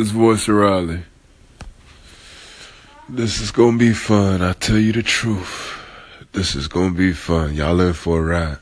It's Voice of Raleigh. This is gonna be fun. I tell you the truth. This is gonna be fun. Y'all in for a ride.